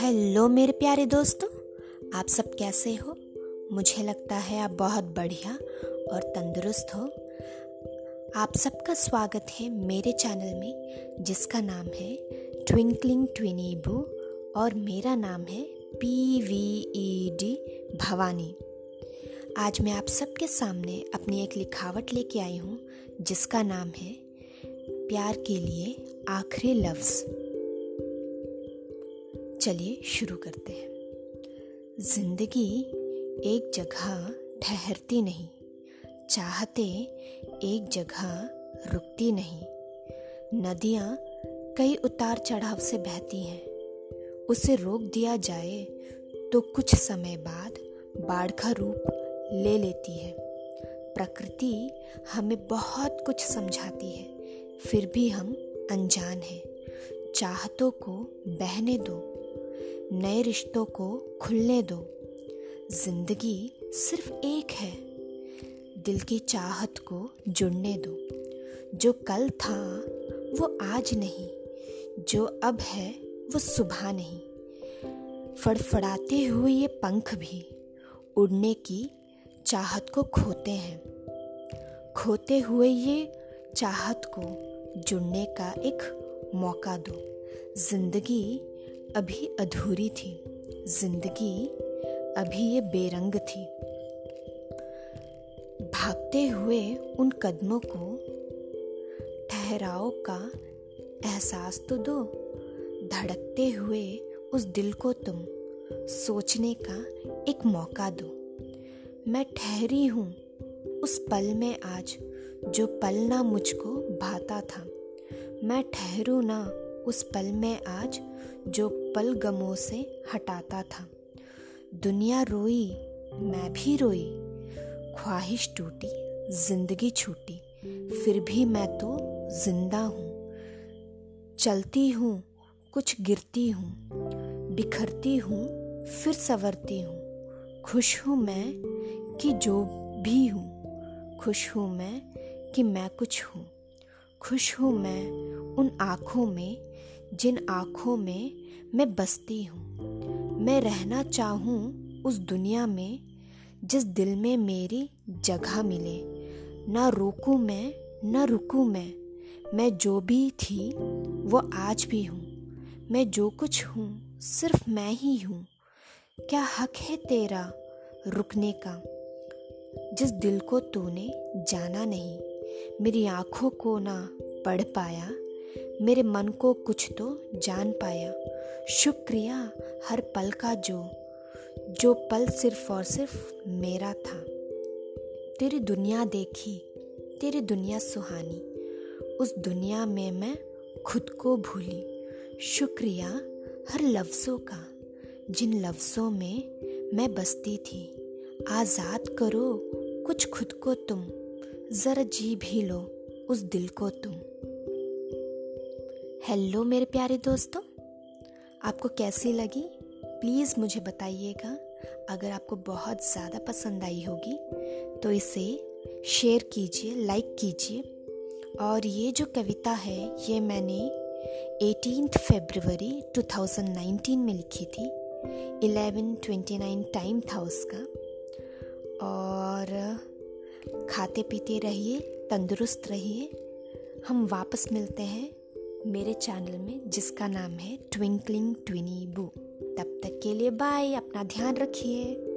Hello मेरे प्यारे दोस्तों, आप सब कैसे हो? मुझे लगता है आप बहुत बढ़िया और तंदुरुस्त हो। आप सबका स्वागत है मेरे चैनल में, जिसका नाम है ट्विंकलिंग ट्विनी बू और मेरा नाम है P V E D Bhavani. आज मैं आप सबके सामने अपनी एक लिखावट लेके आई हूँ, जिसका नाम है प्यार के लिए आखिरी लफ्ज़। चलिए शुरू करते हैं। ज़िंदगी एक जगह ठहरती नहीं, चाहते एक जगह रुकती नहीं। नदियाँ कई उतार चढ़ाव से बहती हैं। उसे रोक दिया जाए तो कुछ समय बाद बाढ़ का रूप ले लेती है। प्रकृति हमें बहुत कुछ समझाती है। फिर भी हम अनजान हैं। चाहतों को बहने दो। नए रिश्तों को खुलने दो। ज़िंदगी सिर्फ़ एक है। दिल की चाहत को जुड़ने दो। जो कल था, वो आज नहीं। जो अब है, वो सुबह नहीं। फड़फड़ाते हुए ये पंख भी उड़ने की चाहत को खोते हैं। खोते हुए ये चाहत को जुड़ने का एक मौका दो। ज़िंदगी अभी अधूरी थी। ज़िंदगी अभी ये बेरंग थी। भागते हुए उन कदमों को ठहराव का एहसास तो दो। धड़कते हुए उस दिल को तुम सोचने का एक मौका दो। मैं ठहरी हूँ उस पल में आज। जो पल ना मुझको भाता था। मैं ठहरू ना उस पल में आज जो पल गमों से हटाता था। दुनिया रोई, मैं भी रोई, ख्वाहिश टूटी, ज़िंदगी छूटी, फिर भी मैं तो ज़िंदा हूँ। चलती हूँ, कुछ गिरती हूँ, बिखरती हूँ, फिर संवरती हूँ। खुश हूँ मैं कि जो भी हूँ, खुश हूँ मैं कि मैं कुछ हूँ। खुश हूँ मैं उन आँखों में, जिन आँखों में मैं बसती हूँ। मैं रहना चाहूँ उस दुनिया में, जिस दिल में मेरी जगह मिले। ना रोकूँ मैं, ना रुकूँ मैं। मैं जो भी थी, वो आज भी हूँ। मैं जो कुछ हूँ, सिर्फ़ मैं ही हूँ। क्या हक है तेरा रुकने का? जिस दिल को तूने जाना नहीं। मेरी आँखों को ना पढ़ पाया, मेरे मन को कुछ तो जान पाया। शुक्रिया हर पल का जो जो पल सिर्फ़ और सिर्फ़ मेरा था। तेरी दुनिया देखी, तेरी दुनिया सुहानी, उस दुनिया में मैं खुद को भूली। शुक्रिया हर लफ्ज़ों का, जिन लफ्ज़ों में मैं बसती थी। आज़ाद करो कुछ खुद को तुम। ज़रा जी भी लो उस दिल को तुम। हेलो मेरे प्यारे दोस्तों। आपको कैसी लगी? प्लीज़ मुझे बताइएगा। अगर आपको बहुत ज़्यादा पसंद आई होगी तो इसे शेयर कीजिए लाइक कीजिए। और ये जो कविता है, ये मैंने एटीन फरवरी 2019 में लिखी थी। 11:29 टाइम था उसका। और खाते पीते रहिए, तंदुरुस्त रहिए। हम वापस मिलते हैं मेरे चैनल में, जिसका नाम है ट्विंकलिंग ट्विनी बू तब तक के लिए बाय अपना ध्यान रखिए।